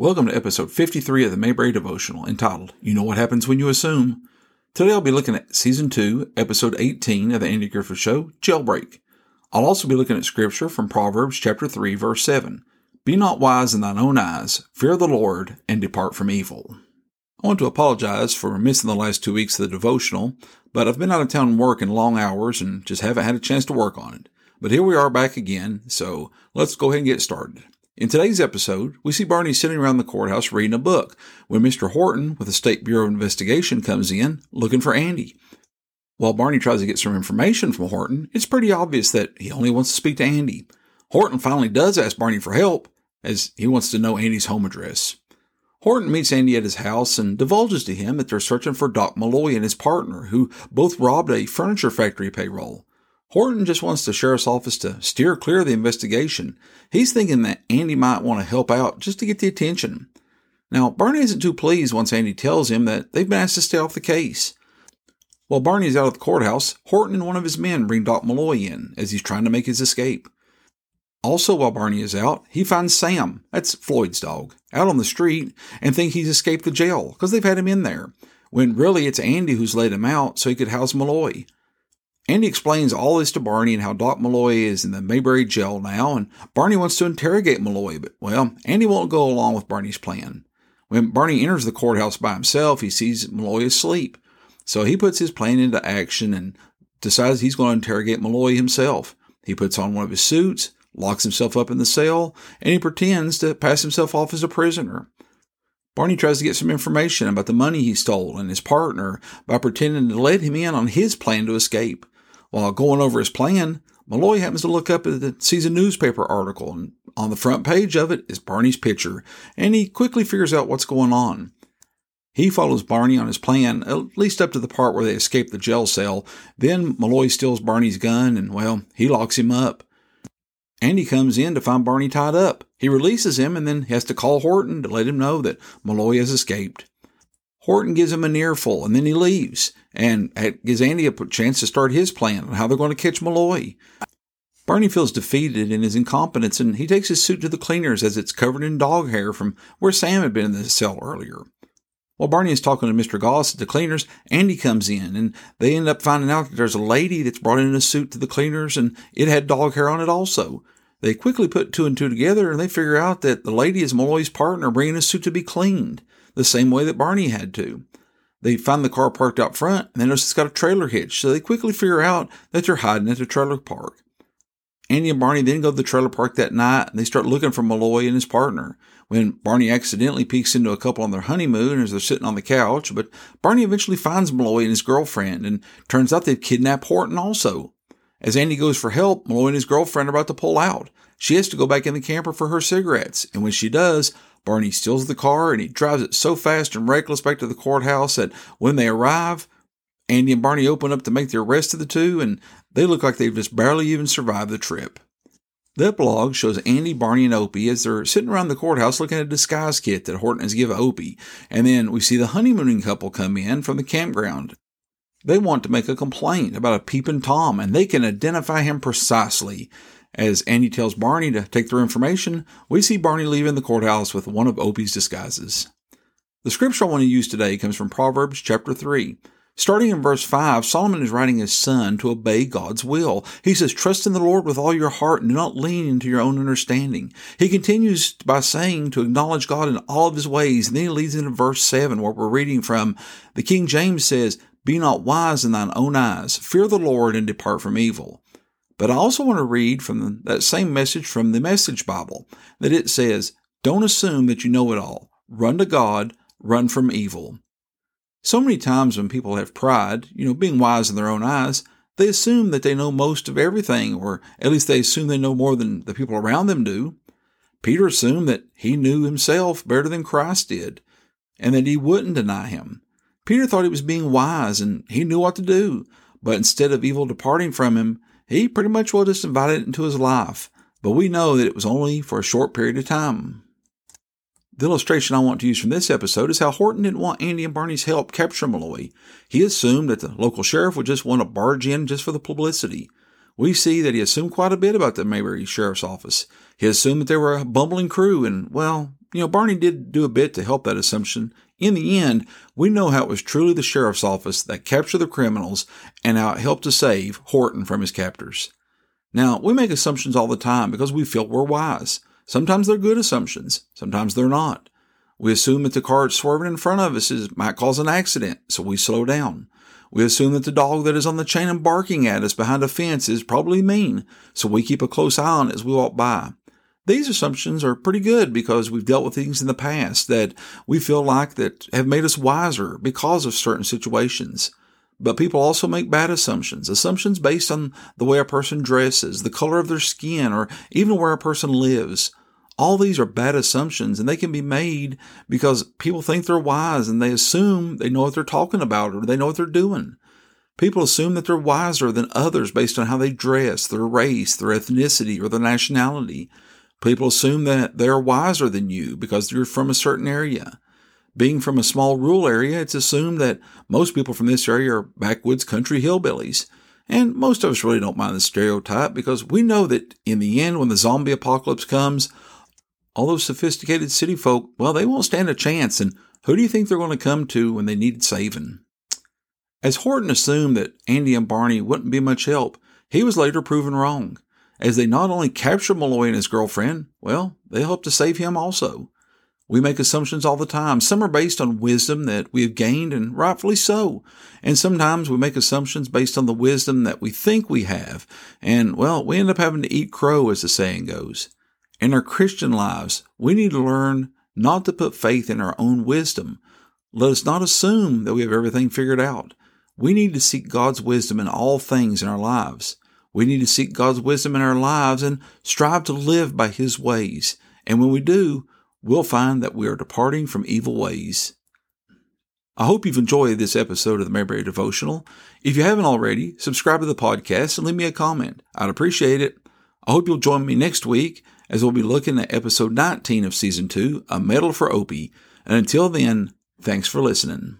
Welcome to episode 53 of the Mayberry Devotional entitled, You Know What Happens When You Assume. Today I'll be looking at season 2, episode 18 of the Andy Griffith Show, Jailbreak. I'll also be looking at scripture from Proverbs chapter 3 verse 7. Be not wise in thine own eyes, fear the Lord, and depart from evil. I want to apologize for missing the last two weeks of the devotional, but I've been out of town working long hours and just haven't had a chance to work on it. But here we are back again, so let's go ahead and get started. In today's episode, we see Barney sitting around the courthouse reading a book when Mr. Horton with the State Bureau of Investigation comes in looking for Andy. While Barney tries to get some information from Horton, it's pretty obvious that he only wants to speak to Andy. Horton finally does ask Barney for help, as he wants to know Andy's home address. Horton meets Andy at his house and divulges to him that they're searching for Doc Malloy and his partner, who both robbed a furniture factory payroll. Horton just wants the sheriff's office to steer clear of the investigation. He's thinking that Andy might want to help out just to get the attention. Now, Barney isn't too pleased once Andy tells him that they've been asked to stay off the case. While Barney is out of the courthouse, Horton and one of his men bring Doc Malloy in as he's trying to make his escape. Also, while Barney is out, he finds Sam, that's Floyd's dog, out on the street and think he's escaped the jail because they've had him in there, when really it's Andy who's let him out so he could house Malloy. Andy explains all this to Barney and how Doc Malloy is in the Mayberry jail now, and Barney wants to interrogate Malloy, but, well, Andy won't go along with Barney's plan. When Barney enters the courthouse by himself, he sees Malloy asleep. So he puts his plan into action and decides he's going to interrogate Malloy himself. He puts on one of his suits, locks himself up in the cell, and he pretends to pass himself off as a prisoner. Barney tries to get some information about the money he stole and his partner by pretending to let him in on his plan to escape. While going over his plan, Malloy happens to look up the sees a newspaper article, and on the front page of it is Barney's picture, and he quickly figures out what's going on. He follows Barney on his plan, at least up to the part where they escape the jail cell. Then Malloy steals Barney's gun, and well, he locks him up. Andy comes in to find Barney tied up. He releases him and then has to call Horton to let him know that Malloy has escaped. Horton gives him an earful and then he leaves and gives Andy a chance to start his plan on how they're going to catch Malloy. Barney feels defeated in his incompetence and he takes his suit to the cleaners as it's covered in dog hair from where Sam had been in the cell earlier. While Barney is talking to Mr. Goss at the cleaners, Andy comes in and they end up finding out that there's a lady that's brought in a suit to the cleaners and it had dog hair on it also. They quickly put two and two together and they figure out that the lady is Malloy's partner bringing a suit to be cleaned the same way that Barney had to. They find the car parked out front and they notice it's got a trailer hitch, so they quickly figure out that they're hiding at the trailer park. Andy and Barney then go to the trailer park that night and they start looking for Malloy and his partner. When Barney accidentally peeks into a couple on their honeymoon as they're sitting on the couch, but Barney eventually finds Malloy and his girlfriend and turns out they've kidnapped Horton also. As Andy goes for help, Malloy and his girlfriend are about to pull out. She has to go back in the camper for her cigarettes, and when she does, Barney steals the car and he drives it so fast and reckless back to the courthouse that when they arrive, Andy and Barney open up to make the arrest of the two, and they look like they've just barely even survived the trip. The epilogue shows Andy, Barney, and Opie as they're sitting around the courthouse looking at a disguise kit that Horton has given Opie, and then we see the honeymooning couple come in from the campground. They want to make a complaint about a peeping Tom, and they can identify him precisely. As Andy tells Barney to take their information, we see Barney leaving the courthouse with one of Opie's disguises. The scripture I want to use today comes from Proverbs chapter 3. Starting in verse 5, Solomon is writing his son to obey God's will. He says, Trust in the Lord with all your heart and do not lean into your own understanding. He continues by saying to acknowledge God in all of his ways. And then he leads into verse 7, where we're reading from. The King James says, Be not wise in thine own eyes. Fear the Lord and depart from evil. But I also want to read from that same message from the Message Bible that it says, Don't assume that you know it all. Run to God, run from evil. So many times when people have pride, you know, being wise in their own eyes, they assume that they know most of everything, or at least they assume they know more than the people around them do. Peter assumed that he knew himself better than Christ did, and that he wouldn't deny him. Peter thought he was being wise and he knew what to do, but instead of evil departing from him, he pretty much well just invited it into his life, but we know that it was only for a short period of time. The illustration I want to use from this episode is how Horton didn't want Andy and Barney's help capture Malloy. He assumed that the local sheriff would just want to barge in just for the publicity. We see that he assumed quite a bit about the Mayberry Sheriff's Office. He assumed that they were a bumbling crew, and, well, you know, Barney did do a bit to help that assumption. In the end, we know how it was truly the sheriff's office that captured the criminals and how it helped to save Horton from his captors. Now, we make assumptions all the time because we feel we're wise. Sometimes they're good assumptions, sometimes they're not. We assume that the car swerving in front of us is, might cause an accident, so we slow down. We assume that the dog that is on the chain and barking at us behind a fence is probably mean, so we keep a close eye on it as we walk by. These assumptions are pretty good because we've dealt with things in the past that we feel like that have made us wiser because of certain situations. But people also make bad assumptions, assumptions based on the way a person dresses, the color of their skin, or even where a person lives. All these are bad assumptions and they can be made because people think they're wise and they assume they know what they're talking about or they know what they're doing. People assume that they're wiser than others based on how they dress, their race, their ethnicity, or their nationality. People assume that they're wiser than you because you're from a certain area. Being from a small rural area, it's assumed that most people from this area are backwoods country hillbillies. And most of us really don't mind the stereotype because we know that in the end, when the zombie apocalypse comes, all those sophisticated city folk, well, they won't stand a chance. And who do you think they're going to come to when they need saving? As Horton assumed that Andy and Barney wouldn't be much help, he was later proven wrong. As they not only capture Malloy and his girlfriend, well, they hope to save him also. We make assumptions all the time. Some are based on wisdom that we have gained, and rightfully so. And sometimes we make assumptions based on the wisdom that we think we have. And, well, we end up having to eat crow, as the saying goes. In our Christian lives, we need to learn not to put faith in our own wisdom. Let us not assume that we have everything figured out. We need to seek God's wisdom in all things in our lives. We need to seek God's wisdom in our lives and strive to live by His ways. And when we do, we'll find that we are departing from evil ways. I hope you've enjoyed this episode of the Mayberry Devotional. If you haven't already, subscribe to the podcast and leave me a comment. I'd appreciate it. I hope you'll join me next week as we'll be looking at episode 19 of season 2, A Medal for Opie. And until then, thanks for listening.